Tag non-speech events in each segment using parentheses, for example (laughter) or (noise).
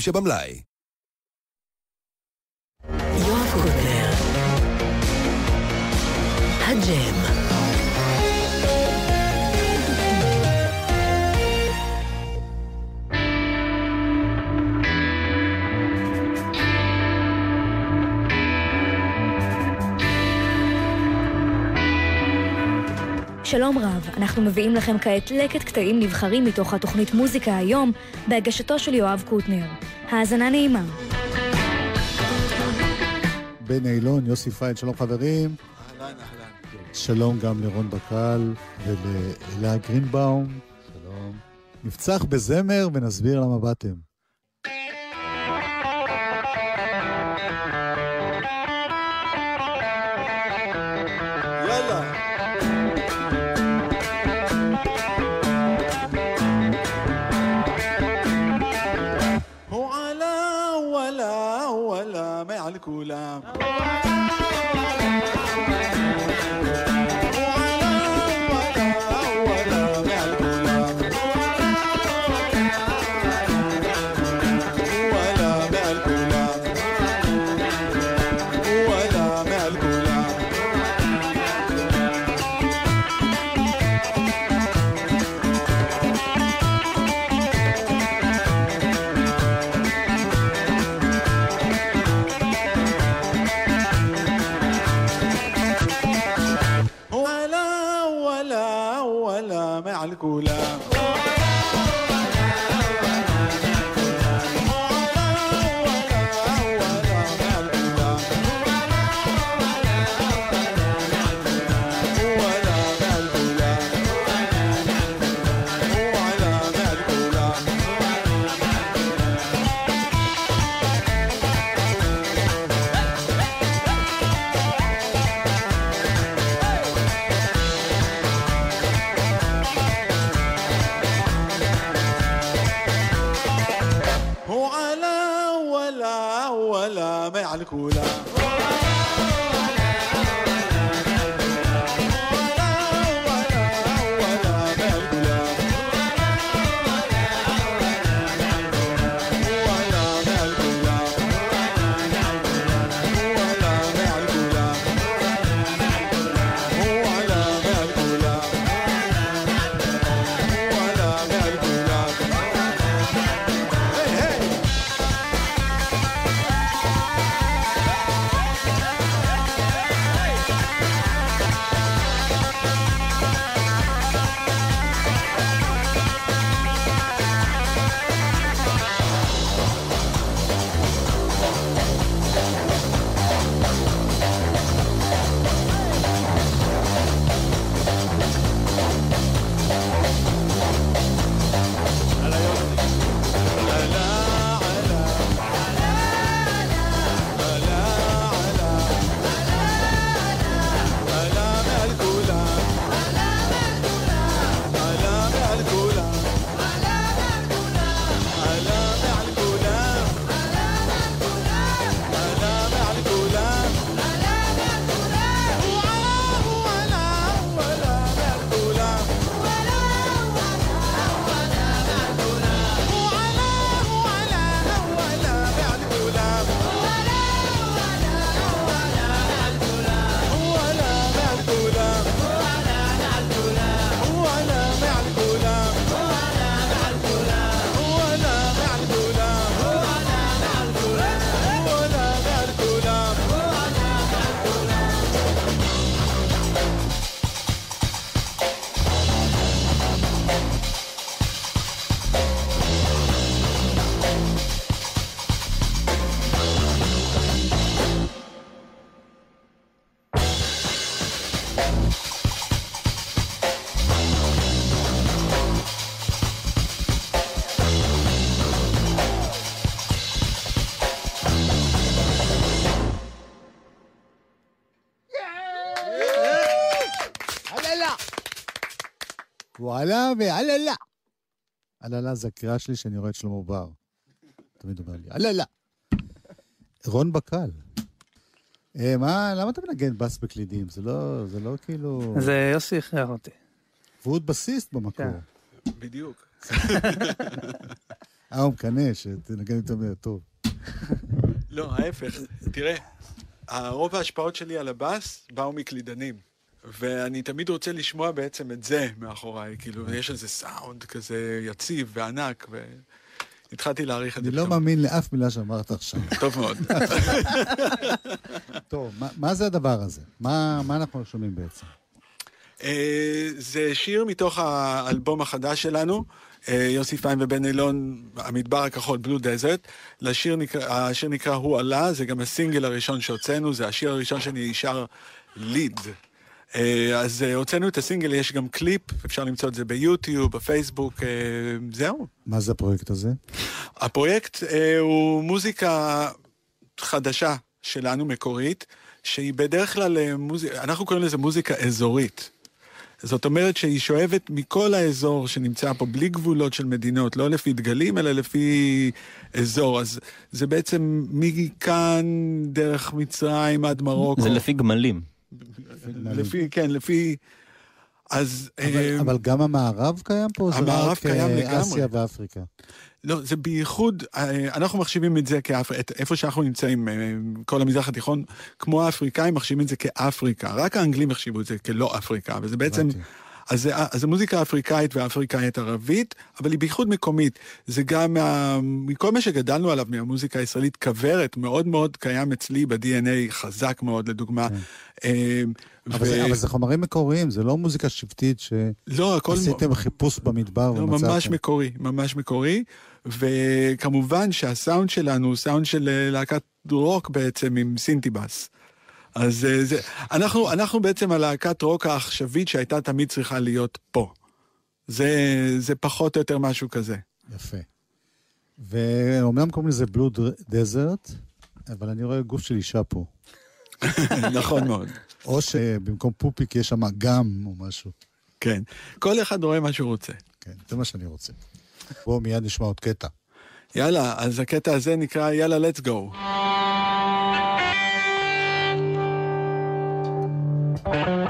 הפרקים שבמלאי. יואב קוטנר הג'ם שלום רב, אנחנו מביאים לכם כעת לקט קטעים נבחרים מתוך התוכנית מוזיקה היום, בהגשתו של יואב קוטנר. האזנה נעימה. בן אילון, יוסי פיין, שלום חברים. אהלן, אהלן. שלום גם לרון בקל ולאלה גרינבאום. שלום. נפצח בזמר ונסביר למה באתם. עללה זה הקריאה שלי שאני רואה את שלמה בר. תמיד אומר לי, עללה. רון בקל. אה, מה, למה אתה מנגן בס בקלידים? זה לא, זה לא כאילו... זה יוסי הכריח אותי. והוא עוד בסיסט במקור. כן. בדיוק. אה, הוא מקנא שתנגן יותר טוב. לא, ההפך. תראה, רוב ההשפעות שלי על הבאס באו מקלידנים. ואני תמיד רוצה לשמוע בעצם את זה מאחוריי, כאילו, יש איזה סאונד כזה יציב וענק, והתחלתי להעריך את זה. אני לא מאמין לאף מילה שאמרת עכשיו. טוב מאוד. (laughs) טוב, מה- זה הדבר הזה? מה אנחנו שומעים בעצם? אה, זה שיר מתוך האלבום החדש שלנו, אה, יוסי פיין ובן אילון, המדבר הכחול, Blue Desert. השיר נקרא הוא עלה, זה גם הסינגל הראשון שהוצאנו, זה השיר הראשון שאני שר lead. אה, אז אה, הוצאנו את הסינגל, יש גם קליפ, אפשר למצוא את זה ביוטיוב, בפייסבוק, אה, זהו. מה זה הפרויקט הזה? הפרויקט הוא מוזיקה חדשה שלנו, מקורית, שהיא בדרך כלל, אה, מוז... אנחנו קוראים לזה מוזיקה אזורית. זאת אומרת שהיא שואבת מכל האזור שנמצא פה, בלי גבולות של מדינות, לא לפי דגלים, אלא לפי אזור. אז זה בעצם מכאן, דרך מצרים עד מרוקו. זה לפי גמלים. לפי, כן, לפי... אז... אבל- אה, אבל גם המערב קיים פה? זה המערב רק, קיים אה, לגמרי. אסיה ואפריקה. לא, זה בייחוד, אה, אנחנו מחשיבים את זה כאפריקה, איפה שאנחנו נמצאים, כל המזרח התיכון, כמו האפריקאים מחשיבים את זה כאפריקה, רק האנגלים החשיבו את זה כלא אפריקה, וזה בעצם, הבנתי. אז זה, אז זה מוזיקה אפריקאית ואפריקאית ערבית, אבל היא בייחוד מקומית. זה גם מה, מכל מה שגדלנו עליו מהמוזיקה הישראלית, כוורת מאוד מאוד קיים אצלי ב-DNA, חזק מאוד לדוגמה. כן. אבל זה- אבל זה חומרים מקוריים, זה לא מוזיקה שבטית לא, הכל... שעשיתם חיפוש במדבר לא, ומצאתם. ממש מקורי, ממש מקורי. וכמובן שהסאונד שלנו הוא סאונד של אה, להקת רוק בעצם עם synth bass. אז אה, זה, אנחנו, אנחנו בעצם הלהקת רוק העכשווית שהייתה תמיד צריכה להיות פה. זה, זה פחות או יותר משהו כזה. יפה. ואומנם קוראים לזה Blue Desert, אבל אני רואה גוף של אישה פה. (laughs) נכון מאוד. או שבמקום פופיק יש שם גם או משהו. כן. כל אחד רואה מה שהוא רוצה. כן, זה מה שאני רוצה. בואו מיד נשמע עוד קטע. יאללה, אז הקטע הזה נקרא יאללה, let's go. Thank you.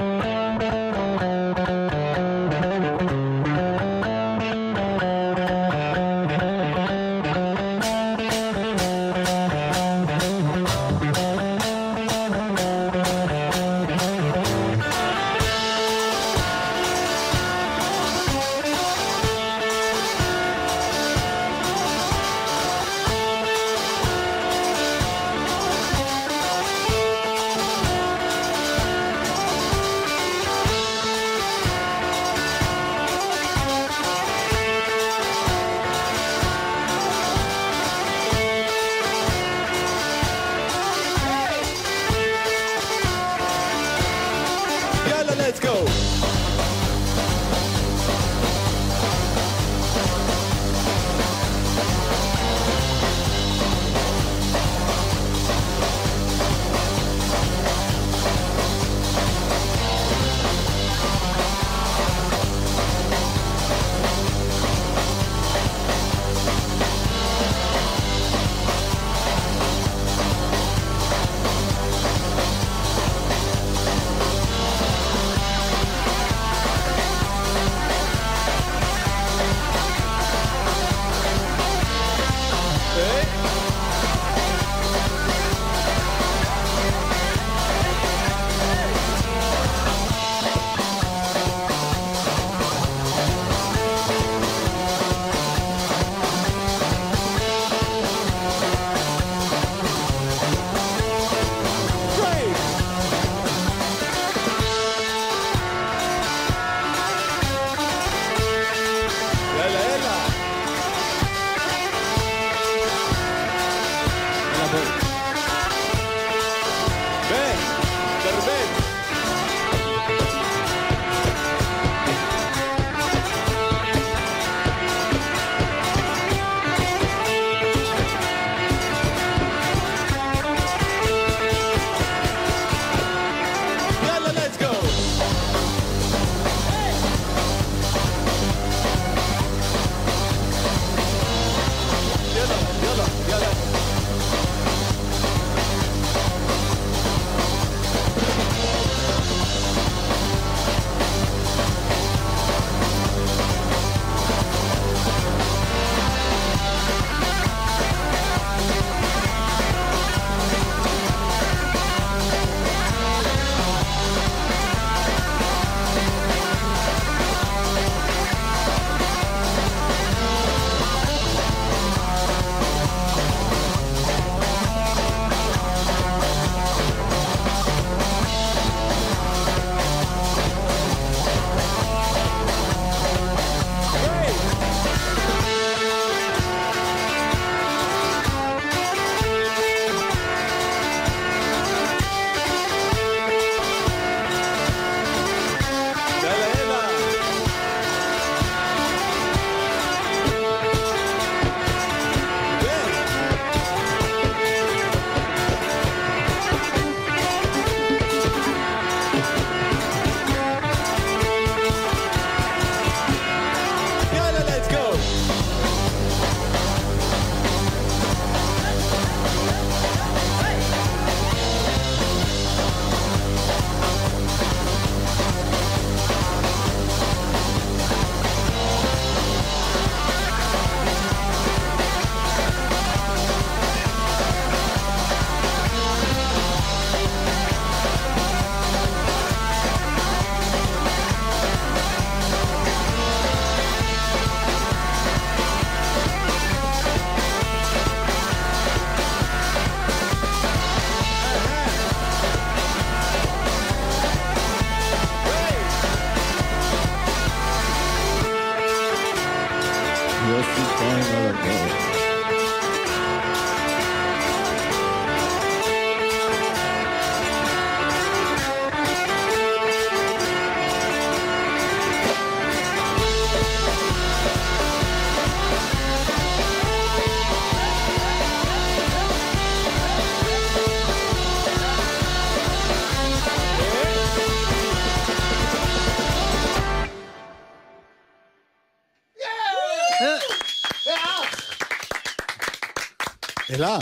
אלה,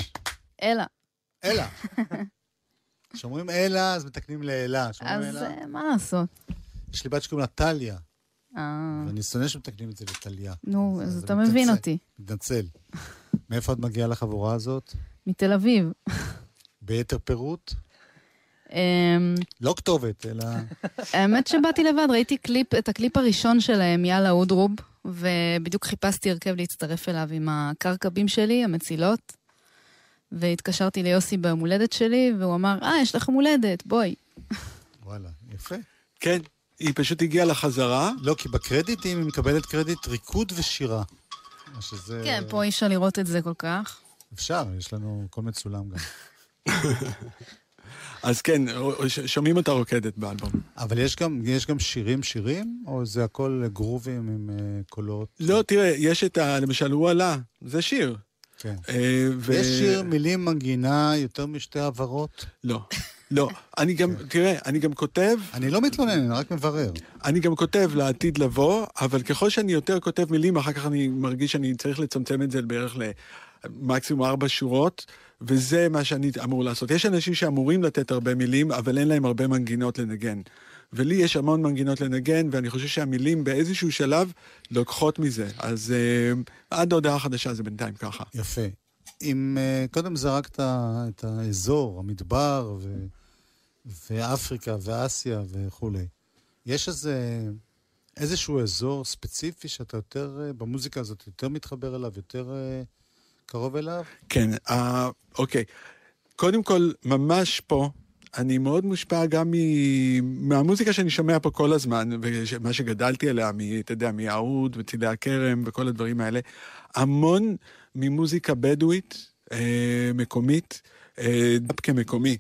אלה. אלה. (laughs) כשאומרים אלה, אז מתקנים לאלה. אז אלה, אה, מה לעשות? יש לי בת שקוראים לה טליה, אה, ואני שונא שמתקנים את זה לטליה. נו, אז אתה מבין. אותי. מתנצל. מאיפה את מגיעה לחבורה הזאת? מתל אביב. ביתר פירוט? אמ, לא כתובת, אלא... האמת שבאתי לבד, ראיתי קליפ, את הקליפ הראשון שלהם, יאללה אודרוב, ובדיוק חיפשתי הרכב להצטרף אליו עם הקרקבים שלי, המצילות, והתקשרתי ליוסי ביום הולדת שלי, והוא אמר, אה, יש לך יום הולדת, בואי. וואלה, יפה. כן, היא פשוט הגיעה לחזרה. לא, כי בקרדיטים היא מקבלת קרדיט ריקוד ושירה. שזה... כן, פה אי אפשר לראות את זה כל כך. אפשר, יש לנו הכל מצולם גם. אז כן, שומעים אותה רוקדת באלבום. אבל יש גם, יש גם שירים שירים, או זה הכל גרובים עם uh, קולות? לא, תראה, יש את ה... למשל, הוא עלה, זה שיר. כן. אה, ו- יש שיר, מילים, מנגינה, יותר משתי הברות? לא, לא. אני גם, תראה, אני גם כותב, אני לא מתלונן, אני רק מברר. אני גם כותב לעתיד לבוא, אבל ככל שאני יותר כותב מילים, אחר כך אני מרגיש שאני צריך לצמצם את זה בערך למקסימום ארבע שורות, וזה מה שאני אמור לעשות. יש אנשים שאמורים לתת הרבה מילים, אבל אין להם הרבה מנגינות לנגן. ולי יש המון מנגינות לנגן, ואני חושב שהמילים באיזשהו שלב לוקחות מזה. אז uh, עד הודעה חדשה זה בינתיים ככה. יפה. אם uh, קודם זרקת את האזור, המדבר, ו... ואפריקה ואסיה וכולי, יש איזה, איזשהו אזור ספציפי שאתה יותר, uh, במוזיקה הזאת יותר מתחבר אליו, יותר קרוב אליו? כן, uh, אוקיי. קודם כל, ממש פה, אני מאוד מושפע גם מ... מהמוזיקה שאני שומע פה כל הזמן, ומה שגדלתי עליה, מ... אתה יודע, מהאוד וצילי הכרם וכל הדברים האלה. המון ממוזיקה בדואית, אה, מקומית, אה, דווקא מקומי.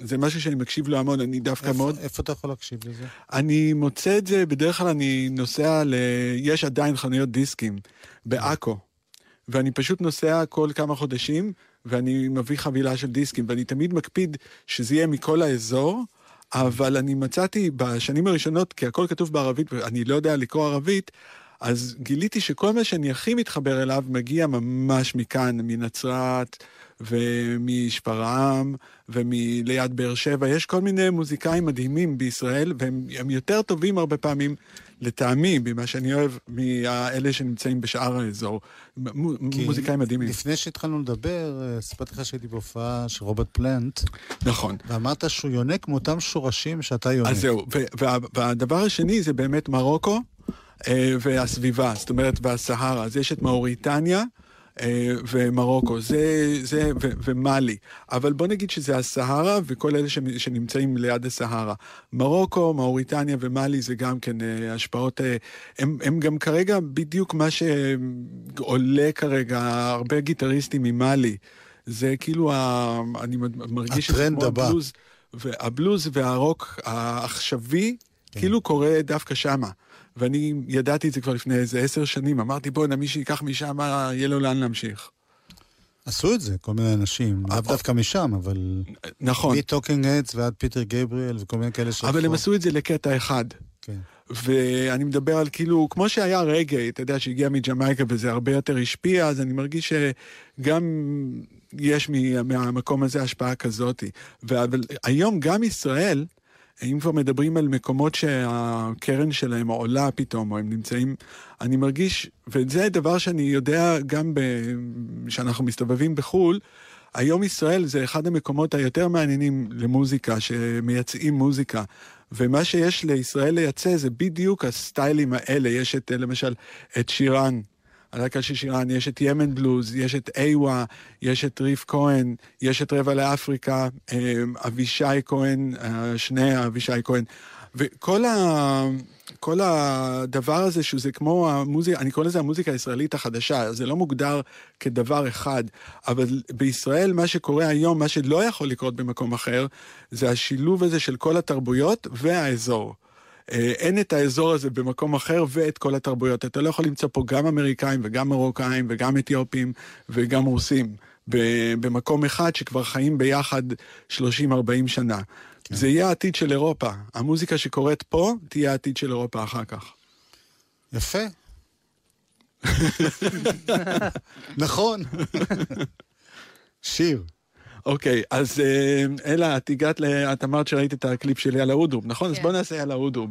זה משהו שאני מקשיב לו המון, אני דווקא איפה, מאוד... איפה אתה יכול להקשיב לזה? אני מוצא את זה, בדרך כלל אני נוסע ל... יש עדיין חנויות דיסקים בעכו, ואני פשוט נוסע כל כמה חודשים, ואני מביא חבילה של דיסקים, ואני תמיד מקפיד שזה יהיה מכל האזור, אבל אני מצאתי בשנים הראשונות, כי הכל כתוב בערבית ואני לא יודע לקרוא ערבית, אז גיליתי שכל מה שאני הכי מתחבר אליו מגיע ממש מכאן, מנצרת ומשפרעם ומליד באר שבע. יש כל מיני מוזיקאים מדהימים בישראל, והם הם יותר טובים הרבה פעמים, לטעמי, ממה שאני אוהב, מאלה שנמצאים בשאר האזור. מוזיקאים מדהימים. לפני שהתחלנו לדבר, אה, סיפרתי לך שהייתי בהופעה של רוברט פלנט, נכון. ואמרת שהוא יונק מאותם שורשים שאתה יונק. אז זהו, וה- והדבר השני זה באמת מרוקו אה, והסביבה, זאת אומרת, והסהרה. אז יש את מאוריטניה. אה, ומרוקו, זה, זה, ו, ומאלי. אבל בוא נגיד שזה הסהרה וכל אלה שנ- שנמצאים ליד הסהרה. מרוקו, מאוריטניה ומאלי זה גם כן אה, השפעות, אה, הם, הם גם כרגע בדיוק מה שעולה כרגע, הרבה גיטריסטים ממאלי. זה כאילו, ה, אני מרגיש שזה כמו הבא. הבלוז, והבלוז והרוק העכשווי, כן. כאילו קורה דווקא שמה. ואני ידעתי את זה כבר לפני איזה עשר שנים, אמרתי בואנה, מי שייקח משם, יהיה לו לאן להמשיך. עשו את זה, כל מיני אנשים, לאו דווקא משם, אבל... נכון, מ Talking Heads ועד פיטר גבריאל וכל מיני כאלה ש... אבל הם עשו את זה לקטע אחד. כן. ואני מדבר על כאילו, כמו שהיה רגאיי, אתה יודע, שהגיע מג'מייקה וזה הרבה יותר השפיע, אז אני מרגיש שגם יש מה- מהמקום הזה השפעה כזאת. אבל היום גם ישראל, אם כבר מדברים על מקומות שהקרן שלהם עולה פתאום, או הם נמצאים, אני מרגיש, וזה דבר שאני יודע גם ב, שאנחנו מסתובבים בחו"ל, היום ישראל זה אחד המקומות היותר מעניינים למוזיקה, שמייצאים מוזיקה. ומה שיש לישראל לייצא זה בדיוק הסטיילים האלה. יש את, למשל, את שירן, על הרקע של שירן, יש את ימן בלוז, יש את איווה, יש את ריף כהן, יש את רבע לאפריקה, אה, אבישי כהן, אה, שני אבישי כהן. וכל ה... כל הדבר הזה שזה כמו המוזיקה, אני קורא לזה המוזיקה הישראלית החדשה, זה לא מוגדר כדבר אחד, אבל בישראל מה שקורה היום, מה שלא יכול לקרות במקום אחר, זה השילוב הזה של כל התרבויות והאזור. אה, אין את האזור הזה במקום אחר ואת כל התרבויות. אתה לא יכול למצוא פה גם אמריקאים וגם מרוקאים וגם אתיופים וגם רוסים במקום אחד שכבר חיים ביחד 30-40 שנה. כן. זה יהיה העתיד של אירופה. המוזיקה שקורית פה תהיה העתיד של אירופה אחר כך. יפה. (laughs) נכון. (laughs) שיר. אוקיי, אז אה, אלה, את הגעת. את אמרת שראית את הקליפ שלי על האודרוב, נכון? אז כן. בוא נעשה על האודרוב.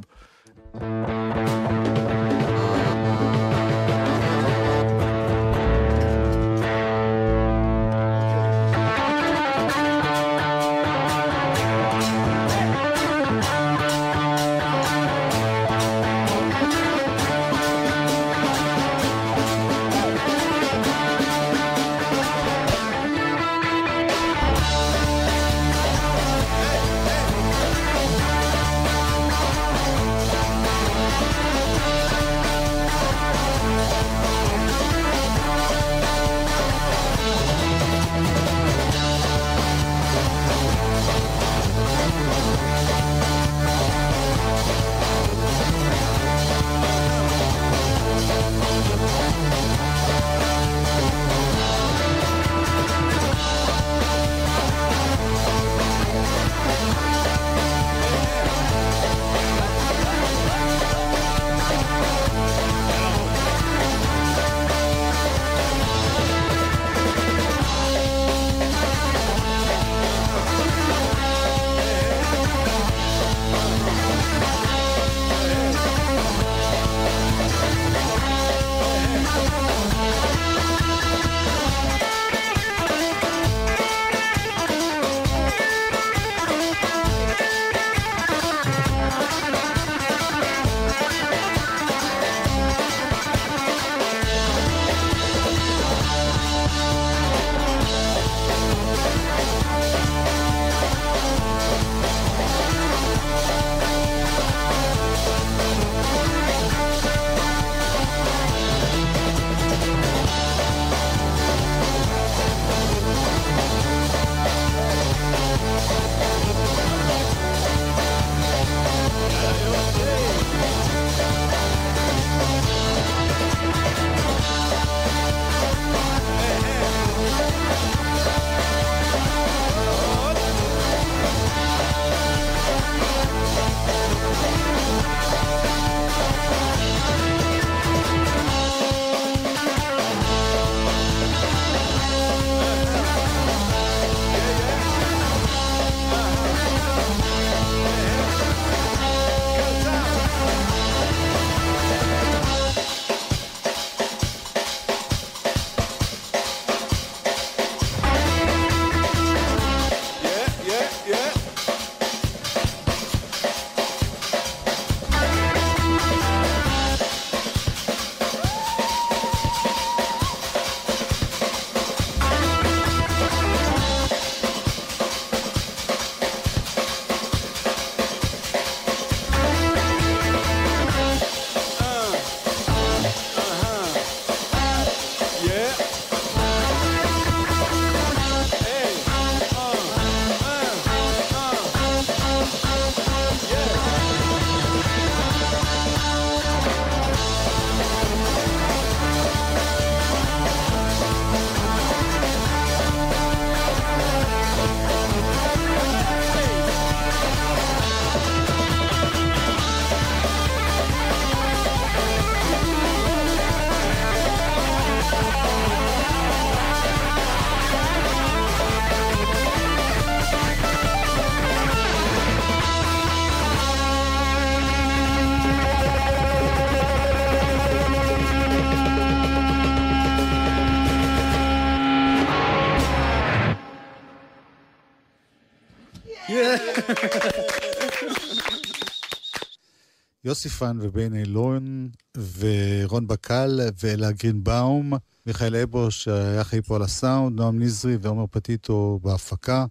יוסי פן ובן אילון ורון בקל ואלה גרינבאום, מיכאל אבוש שהיה אחראי פה על הסאונד, נועם נזרי ועומר פטיטו בהפקה,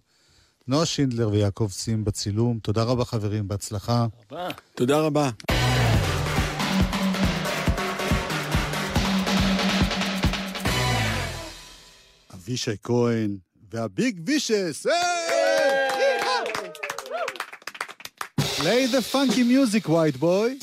נועה שינדלר ויעקב צים בצילום. תודה רבה חברים, בהצלחה. תודה רבה. אבישי כהן והביג וישס! Play the funky music, white boy.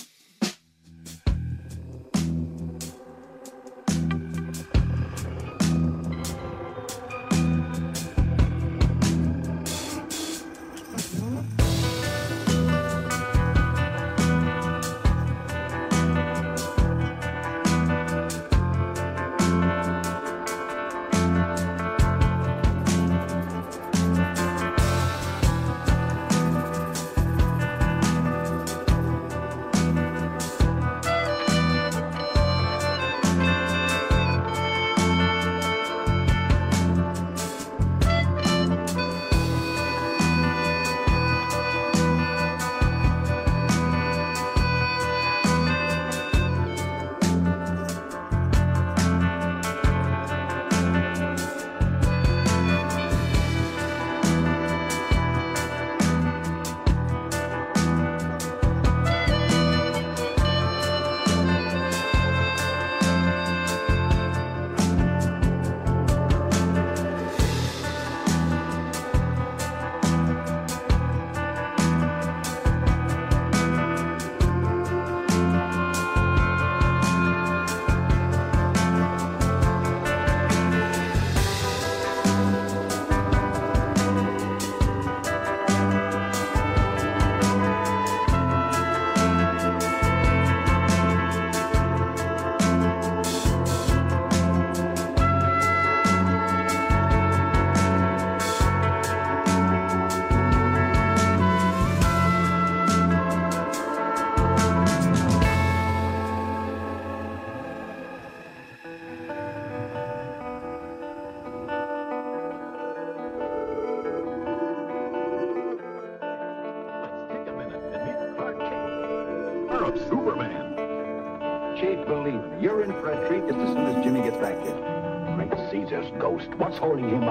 supporting him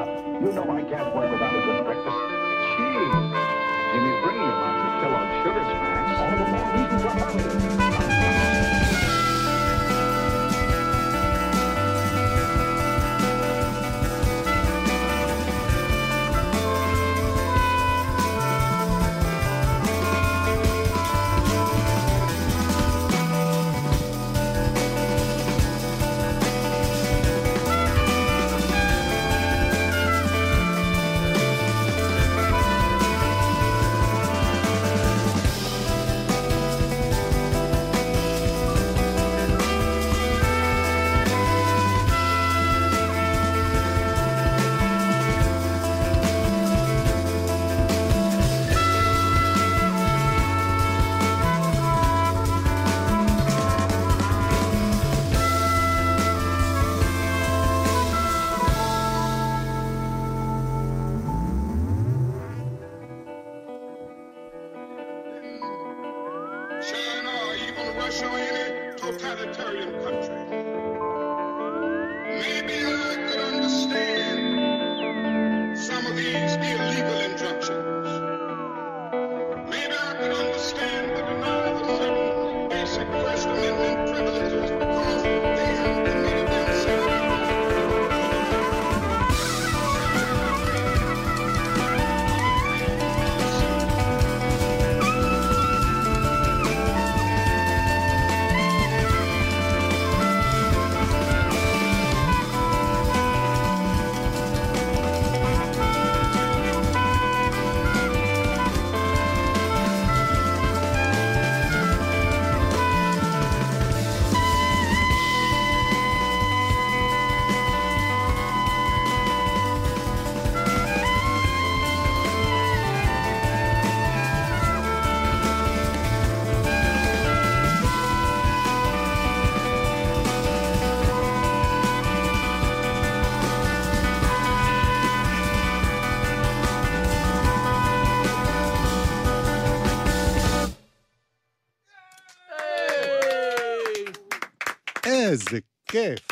איזה כיף.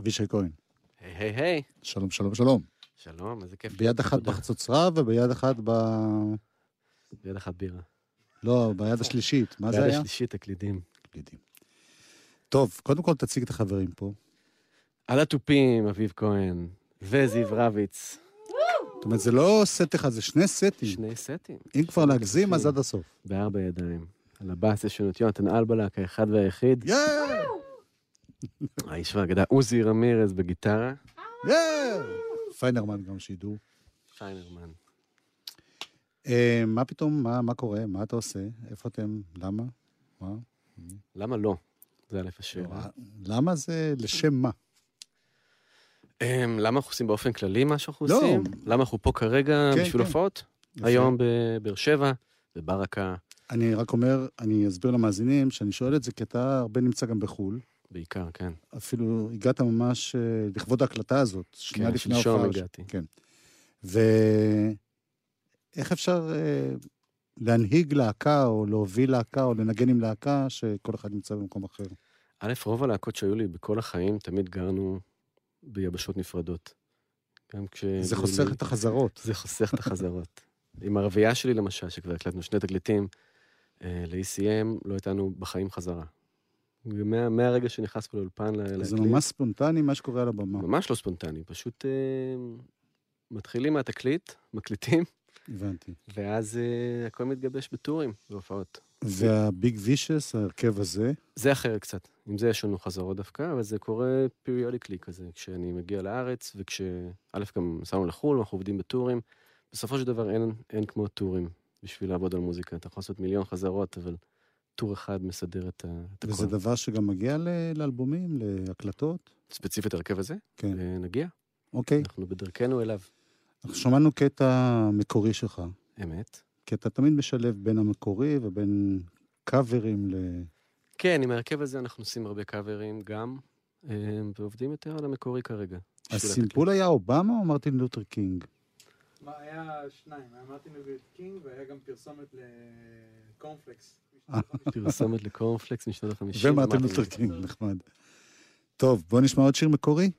אבישי כהן, היי היי היי. שלום, שלום, שלום. שלום, איזה כיף. ביד אחת. בחצוצרה וביד אחת ב... ביד אחת בירה. לא, ביד השלישית. מה זה ביד היה? השלישית, הקלידים. קלידים. טוב, קודם כל תציג את החברים פה. על התופים, אביב כהן, וזיו רביץ. זאת אומרת, זה לא סט אחד, זה שני סטים. שני סטים. אם כבר להגזים, אז. עד הסוף. בארבע ידיים. על הבאס יש לנו את יונתן אלבלק, האחד והיחיד. יאה! האיש והאגדה עוזי רמירז בגיטרה. יאה! פיינרמן גם שידעו. שיינרמן. אה, מה פתאום, מה, קורה? מה אתה עושה? איפה אתם? למה? מה? למה לא? זה א' השאלה. למה זה לשם מה? אמ, למה אנחנו עושים באופן כללי מה שאנחנו לא. עושים? למה אנחנו פה כרגע כן, בשביל כן. הופעות? היום בבאר שבע, בברקה, אני רק אומר, אני אסביר למאזינים שאני שואל את זה כי אתה הרבה נמצא גם בחו"ל. בעיקר, כן. אפילו הגעת ממש אה, לכבוד ההקלטה הזאת, שנייה כן, לפני שלשום ההופעה. הגעתי. כן. ואיך אפשר אה, להנהיג להקה, או להוביל להקה, או לנגן עם להקה, שכל אחד נמצא במקום אחר? א', רוב הלהקות שהיו לי בכל החיים, תמיד גרנו ביבשות נפרדות. גם כש... זה חוסך את החזרות. זה חוסך את החזרות. (laughs) עם הרביעייה שלי, למשל, שכבר הקלטנו שני תקליטים, אה, ל-ECM, לא הייתה לנו בחיים חזרה. ומה- מהרגע שנכנסנו לאולפן לה- להקליט... זה ממש ספונטני מה שקורה על הבמה. ממש לא ספונטני, פשוט אה, מתחילים מהתקליט, מקליטים, הבנתי. ואז אה, הכל מתגבש בטורים, בהופעות. והביג וישס, ההרכב הזה, זה אחר קצת. עם זה יש לנו חזרות דווקא, אבל זה קורה פיריודיקלי כזה, כשאני מגיע לארץ, וכש... א', גם נסענו לחו"ל, אנחנו עובדים בטורים. בסופו של דבר אין, אין כמו טורים בשביל לעבוד על מוזיקה. אתה יכול לעשות מיליון חזרות, אבל טור אחד מסדר את, ה- את וזה הכל. דבר שגם מגיע ל- לאלבומים, להקלטות? ספציפית הרכב הזה? כן. אה, נגיע, אוקיי. אנחנו בדרכנו אליו. אנחנו שמענו קטע מקורי שלך, אמת. כי אתה תמיד משלב בין המקורי ובין קאברים ל... כן, עם ההרכב הזה אנחנו עושים הרבה קאברים גם, אה, ועובדים יותר על המקורי כרגע. הסימפול היה אובמה או מרטין לותר קינג? מה, היה שניים, היה מרטין לותר קינג והיה גם פרסומת לקורנפלקס. (laughs) פרסומת לקורנפלקס משנות ה-50. ומרטין לותר קינג, נחמד. טוב, בוא נשמע עוד שיר מקורי.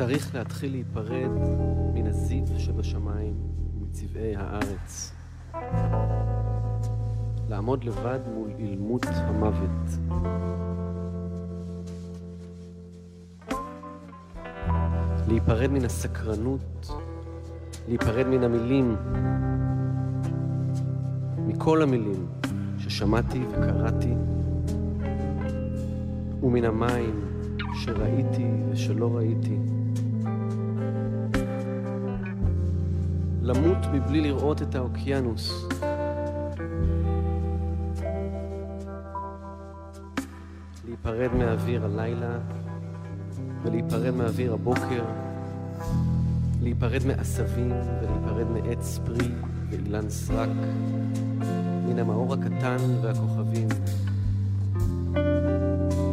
צריך להתחיל להיפרד מן הזיו שבשמיים ומצבעי הארץ. לעמוד לבד מול אילמות המוות. להיפרד מן הסקרנות, להיפרד מן המילים, מכל המילים ששמעתי וקראתי, ומן המים שראיתי ושלא ראיתי. למות מבלי לראות את האוקיינוס. להיפרד מאוויר הלילה ולהיפרד מאוויר הבוקר, להיפרד מעשבים ולהיפרד מעץ פרי ואילן סרק, מן המאור הקטן והכוכבים.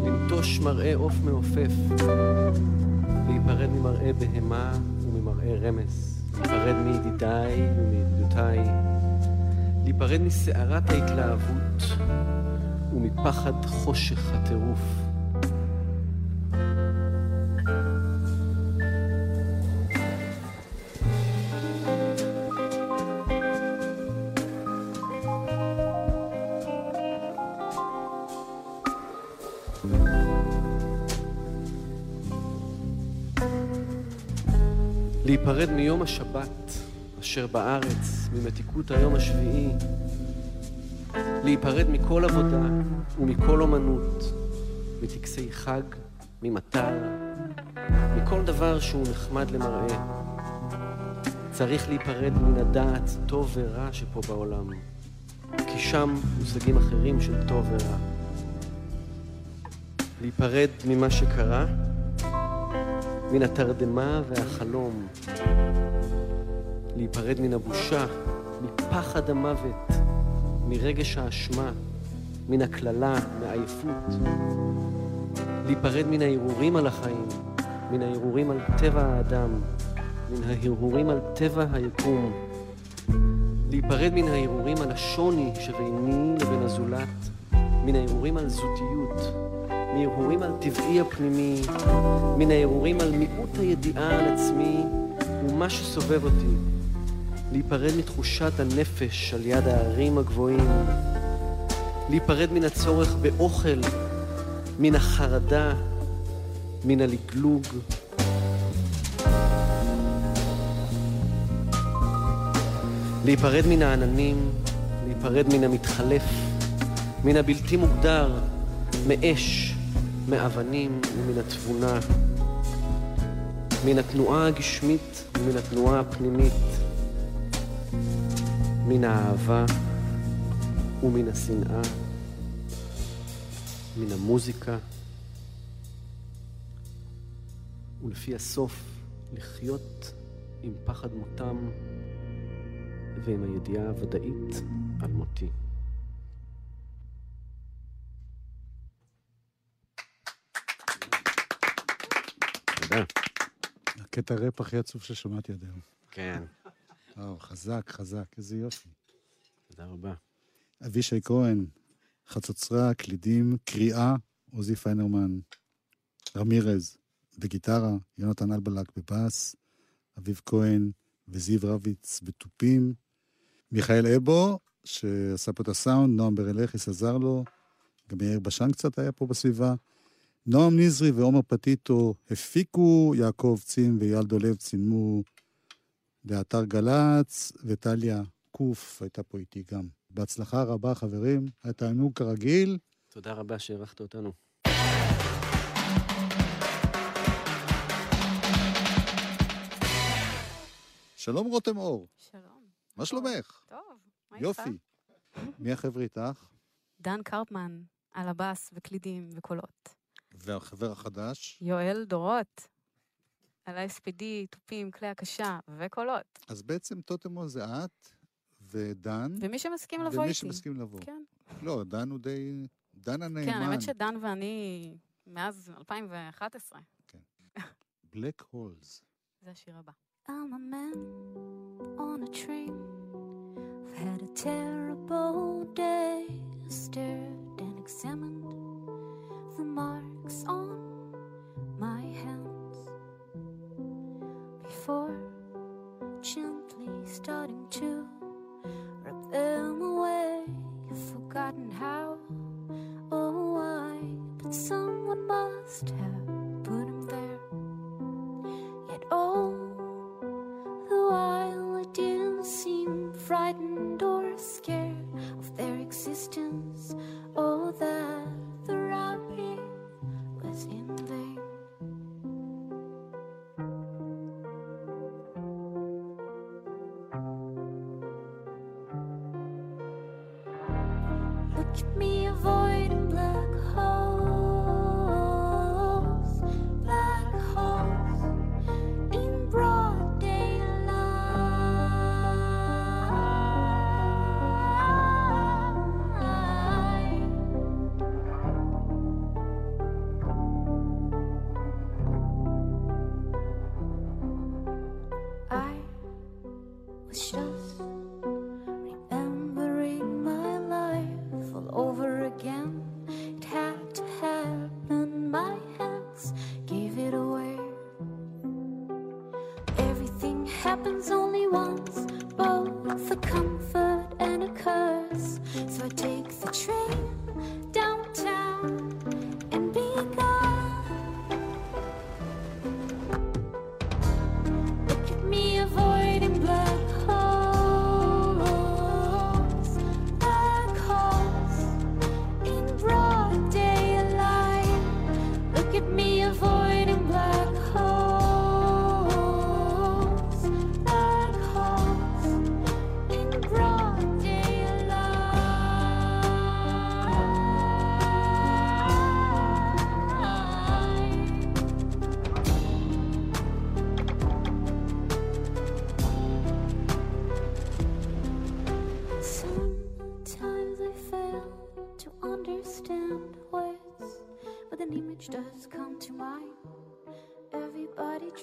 לנטוש מראה עוף מעופף, להיפרד ממראה בהמה וממראה רמס, להיפרד מידידיי ומידידותיי, להיפרד מסערת ההתלהבות ומפחד חושך הטירוף. השבת אשר בארץ, ממתיקות היום השביעי, להיפרד מכל עבודה ומכל אומנות, מטקסי חג, ממטר, מכל דבר שהוא נחמד למראה. צריך להיפרד מן הדעת טוב ורע שפה בעולם, כי שם מושגים אחרים של טוב ורע. להיפרד ממה שקרה, מן התרדמה והחלום, להיפרד מן הבושה, מפחד המוות, מרגש האשמה, מן הקללה, מעייפות, להיפרד מן ההרהורים על החיים, מן ההרהורים על טבע האדם, מן ההרהורים על טבע היקום, להיפרד מן ההרהורים על השוני שביני לבין הזולת, מן ההרהורים על זוגיות, מהרהורים על טבעי הפנימי, מן ההרהורים על מיעוט הידיעה על עצמי ומה שסובב אותי, להיפרד מתחושת הנפש על יד ההרים הגבוהים, להיפרד מן הצורך באוכל, מן החרדה, מן הלגלוג. להיפרד מן העננים, להיפרד מן המתחלף, מן הבלתי מוגדר, מאש, מאבנים ומן התבונה, מן התנועה הגשמית ומן התנועה הפנימית, מן האהבה ומן השנאה, מן המוזיקה, ולפי הסוף לחיות עם פחד מותם ועם הידיעה הוודאית על מותי. תודה. הקטע ראפ הכי עצוב ששמעתי עד היום. כן, וואו, חזק, חזק, איזה יופי. תודה רבה. אבישי כהן, חצוצרה, קלידים, קריאה, עוזי פיינרמן, רמירז בגיטרה, יונתן אלבלק בבאס, אביב כהן וזיו רביץ בתופים, מיכאל אבו, שעשה פה את הסאונד, נועם ברלכיס עזר לו, גם יאיר בשן קצת היה פה בסביבה. נועם נזרי ועומר פטיטו הפיקו, יעקב צין ואייל דולב צילמו לאתר גל"צ, וטליה קוף הייתה פה איתי גם. בהצלחה רבה, חברים. היה תענוג כרגיל. תודה רבה שאירחת אותנו. שלום רותם אור, שלום. מה שלומך? טוב, מה? יופי. מי החבר'ה איתך? דן קרפמן, על הבאס וקלידים וקולות. והחבר החדש? יואל דורות, על ה-SPD, תופים, כלי הקשה וקולות. אז בעצם טוטמו זה את ודן. ומי שמסכים לבוא ומי איתי. שמסכים לבוא. כן. לא, דן הוא די... דן הנאמן. כן, האמת שדן ואני מאז 2011. בלק הולס. זה השיר הבא. I'm a man on a train. I've had a terrible day. Stared and examined the marks on my hands. before, gently starting to rip them away. You've forgotten how or why, but someone must have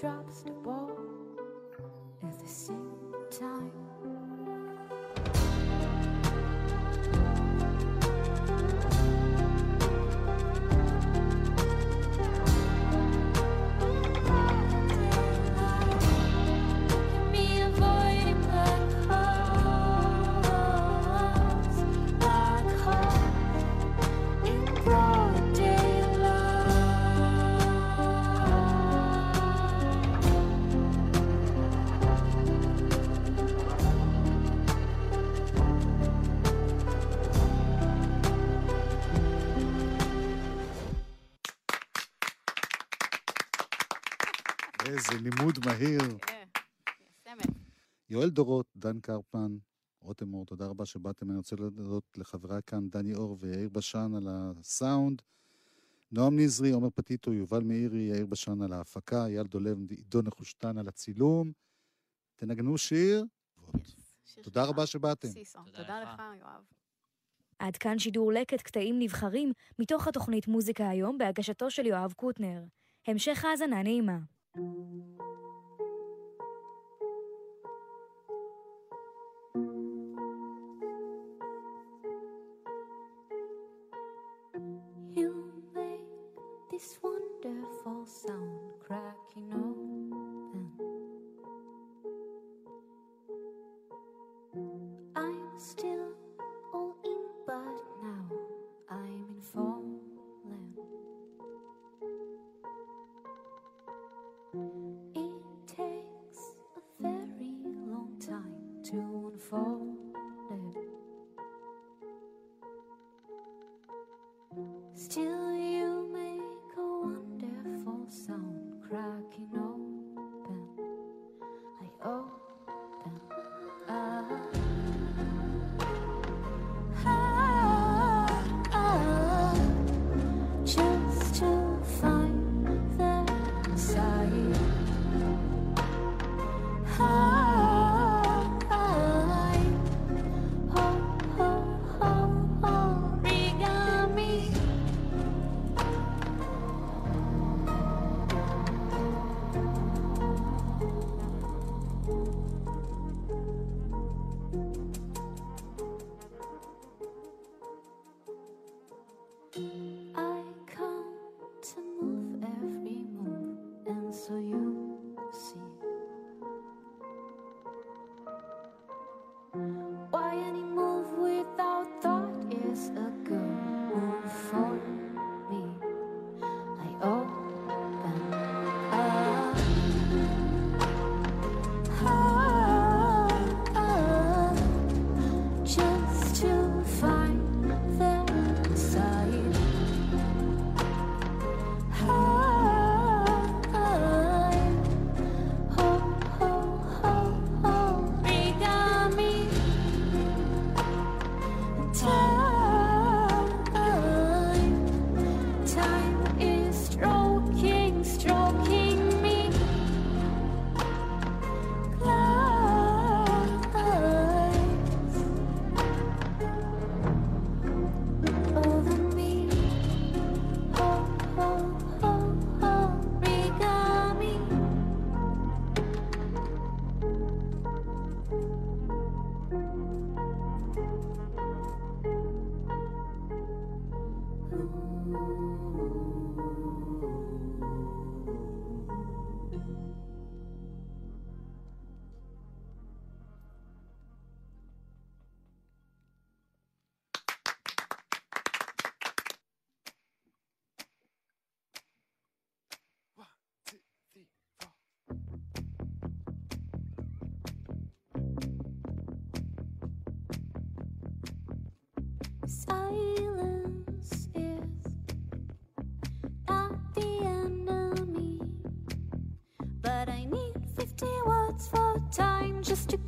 drops to ball. מהיר. כן. יואל דורות, דן קרפמן, רותם אור, תודה רבה שבאתם. אני רוצה להודות לחבריי כאן, דני אור ויאיר בשן על הסאונד. נועם נזרי, עומר פטיטו, יובל מאירי, יאיר בשן על ההפקה, אייל דולב, עידו נחושתן על הצילום. תנגנו שיר. תודה. רבה שבאתם. תודה לך, יואב. עד כאן שידור לקט קטעים נבחרים מתוך התוכנית מוזיקה היום בהגשתו של יואב קוטנר. המשך האזנה נעימה. walking on.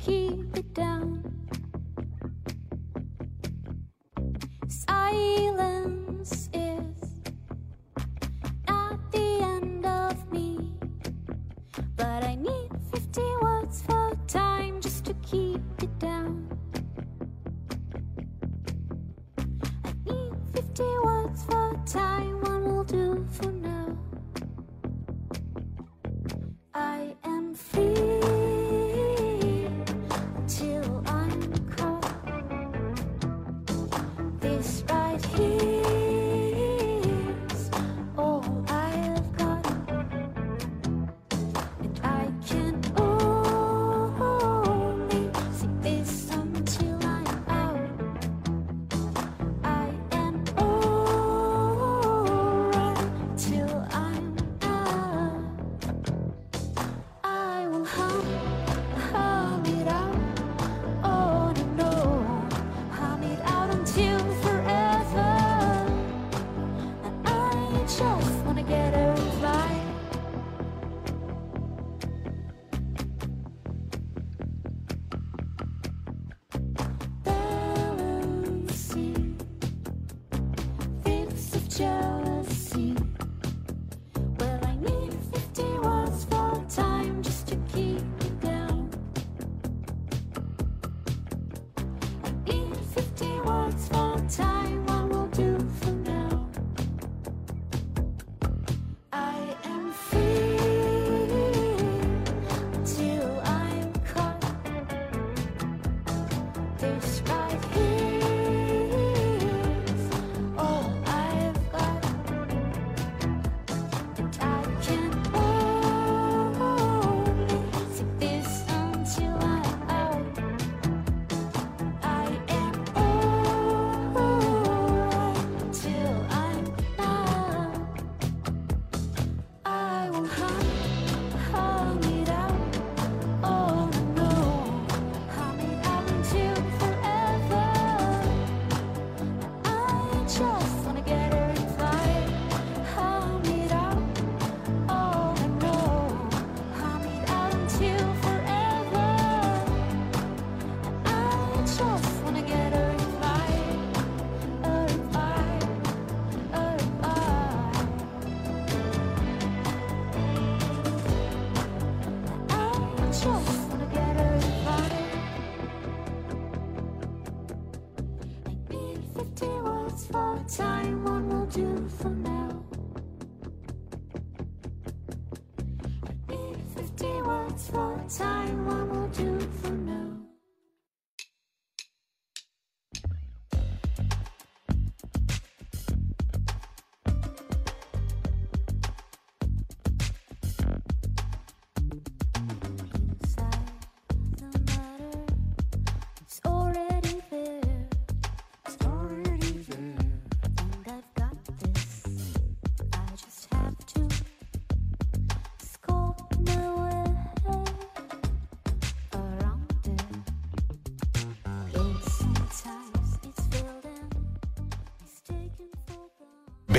Keep it down.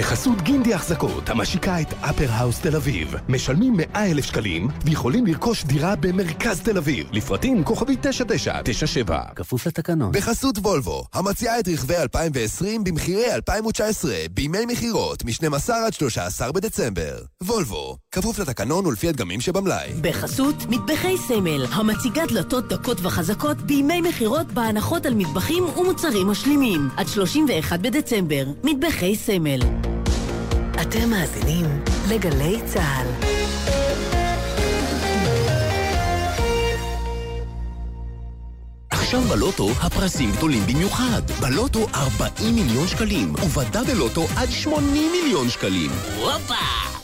בחסות גינדי החזקות, המשיקה את אפר האוס תל אביב. משלמים 100 אלף שקלים ויכולים לרכוש דירה במרכז תל אביב. לפרטים כוכבי 9997. כפוף לתקנון. בחסות וולבו, המציעה את רכבי 2020 במחירי 2019, בימי מכירות, מ-12 עד 13 בדצמבר. וולבו, כפוף לתקנון ולפי הדגמים שבמלאי. בחסות מטבחי סמל, המציגה דלתות דקות וחזקות בימי מכירות בהנחות על מטבחים ומוצרים משלימים. עד 31 בדצמבר, מטבחי סמל. אתם מאזינים לגלי צה"ל. עכשיו בלוטו הפרסים גדולים במיוחד. בלוטו 40 מיליון שקלים, ובדאבל לוטו עד 80 מיליון שקלים. הופה!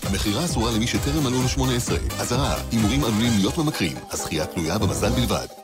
המכירה אסורה למי שטרם מלאו לו 18. אזהרה, הימורים עלולים להיות ממכרים. הזכייה תלויה במזל בלבד.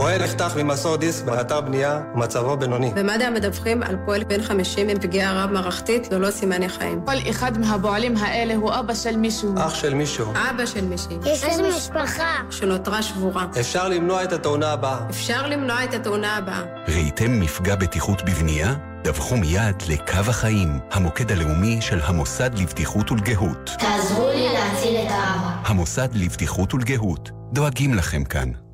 פועל נחטף ממסור דיסק באתר בנייה, מצבו בינוני. במד"א מדווחים על פועל בן 50 עם פגיעה רב-מערכתית ללא סימני חיים. כל אחד מהפועלים האלה הוא אבא של מישהו. אח של מישהו. אבא של מישהי. יש לנו משפחה. שנותרה שבורה. אפשר למנוע את התאונה הבאה. אפשר למנוע את התאונה הבאה. ראיתם מפגע בטיחות בבנייה? דווחו מיד לקו החיים, המוקד הלאומי של המוסד לבטיחות ולגהות. תעזרו לי להציל את האבא. המוסד לבטיחות ולגהות, דואגים לכם כאן.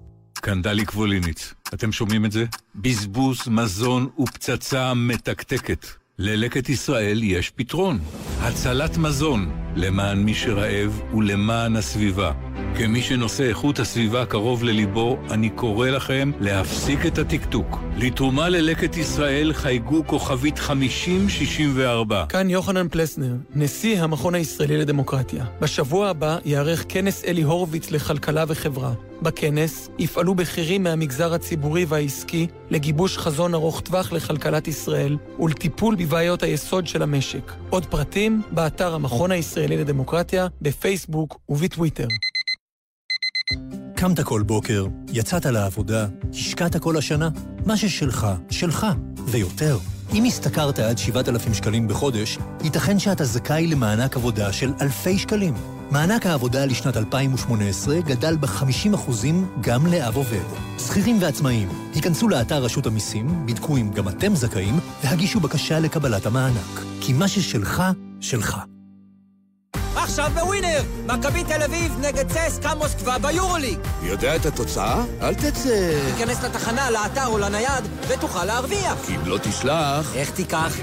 סקנדלי קבוליניץ, אתם שומעים את זה? בזבוז מזון ופצצה מתקתקת. ללקט ישראל יש פתרון. הצלת מזון, למען מי שרעב ולמען הסביבה. כמי שנושא איכות הסביבה קרוב לליבו, אני קורא לכם להפסיק את הטקטוק. לתרומה ללקט ישראל חייגו כוכבית 5064. כאן יוחנן פלסנר, נשיא המכון הישראלי לדמוקרטיה. בשבוע הבא ייערך כנס אלי הורוביץ לכלכלה וחברה. בכנס יפעלו בכירים מהמגזר הציבורי והעסקי לגיבוש חזון ארוך טווח לכלכלת ישראל ולטיפול בבעיות היסוד של המשק. עוד פרטים באתר המכון הישראלי לדמוקרטיה, בפייסבוק ובטוויטר. קמת כל בוקר, יצאת לעבודה, השקעת כל השנה. מה ששלך, שלך, ויותר. אם השתכרת עד 7,000 שקלים בחודש, ייתכן שאתה זכאי למענק עבודה של אלפי שקלים. מענק העבודה לשנת 2018 גדל ב-50% גם לאב עובד. שכירים ועצמאים, היכנסו לאתר רשות המיסים, בדקו אם גם אתם זכאים, והגישו בקשה לקבלת המענק. כי מה ששלך, שלך. עכשיו בווינר! מכבי תל אביב נגד צסקה מוסקבה ביורוליג! יודע את התוצאה? אל תצא... תיכנס לתחנה, לאתר או לנייד, ותוכל להרוויח! כי אם לא תשלח... איך תיקח?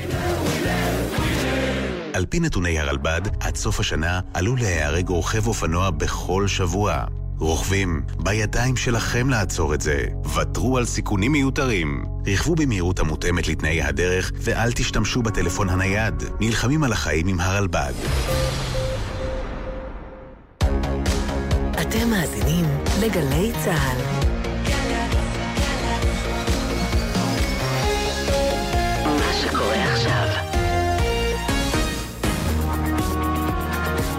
על פי נתוני הרלב"ד, עד סוף השנה עלול להיהרג רוכב אופנוע בכל שבוע. רוכבים, בידיים שלכם לעצור את זה. ותרו על סיכונים מיותרים. רכבו במהירות המותאמת לתנאי הדרך, ואל תשתמשו בטלפון הנייד. נלחמים על החיים עם הרלב"ד. אתם מאזינים לגלי צה"ל. מה שקורה עכשיו.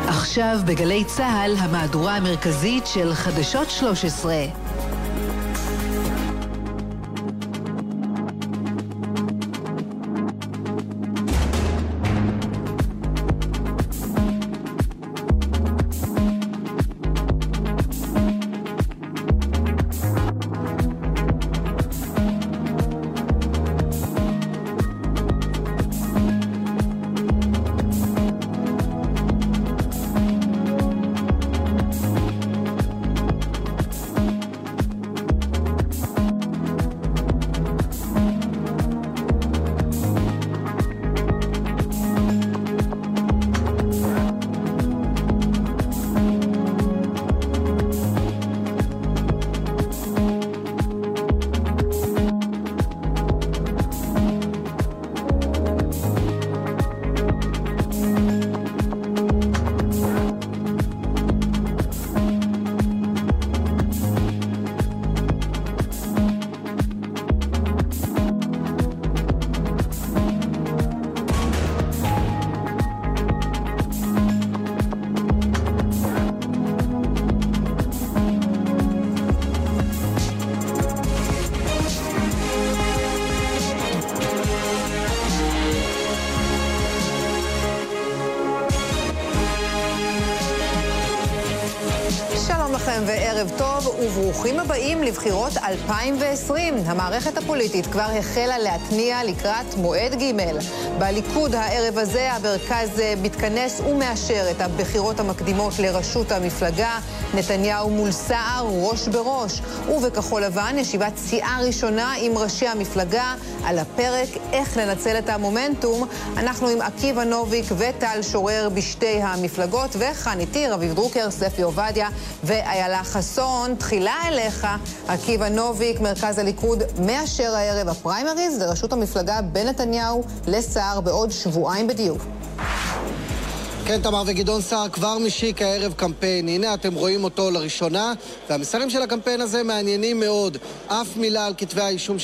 עכשיו בגלי צה"ל, המהדורה המרכזית של חדשות 13. טוב וברוכים הבאים לבחירות 2020. המערכת הפוליטית כבר החלה להתניע לקראת מועד ג'. בליכוד הערב הזה המרכז מתכנס ומאשר את הבחירות המקדימות לראשות המפלגה. נתניהו מול סער ראש בראש. ובכחול לבן ישיבת סיעה ראשונה עם ראשי המפלגה על הפרק איך לנצל את המומנטום. אנחנו עם עקיבא נוביק וטל שורר בשתי המפלגות וכאן איתי רביב דרוקר, ספי עובדיה ואיילה חסון. תחילה אליך, עקיבא נוביק, מרכז הליכוד, מאשר הערב הפריימריז לראשות המפלגה בין נתניהו לסער בעוד שבועיים בדיוק. כן, תמר וגדעון סער כבר משיק הערב קמפיין. הנה, אתם רואים אותו לראשונה, והמסרים של הקמפיין הזה מעניינים מאוד. אף מילה על כתבי האישום של...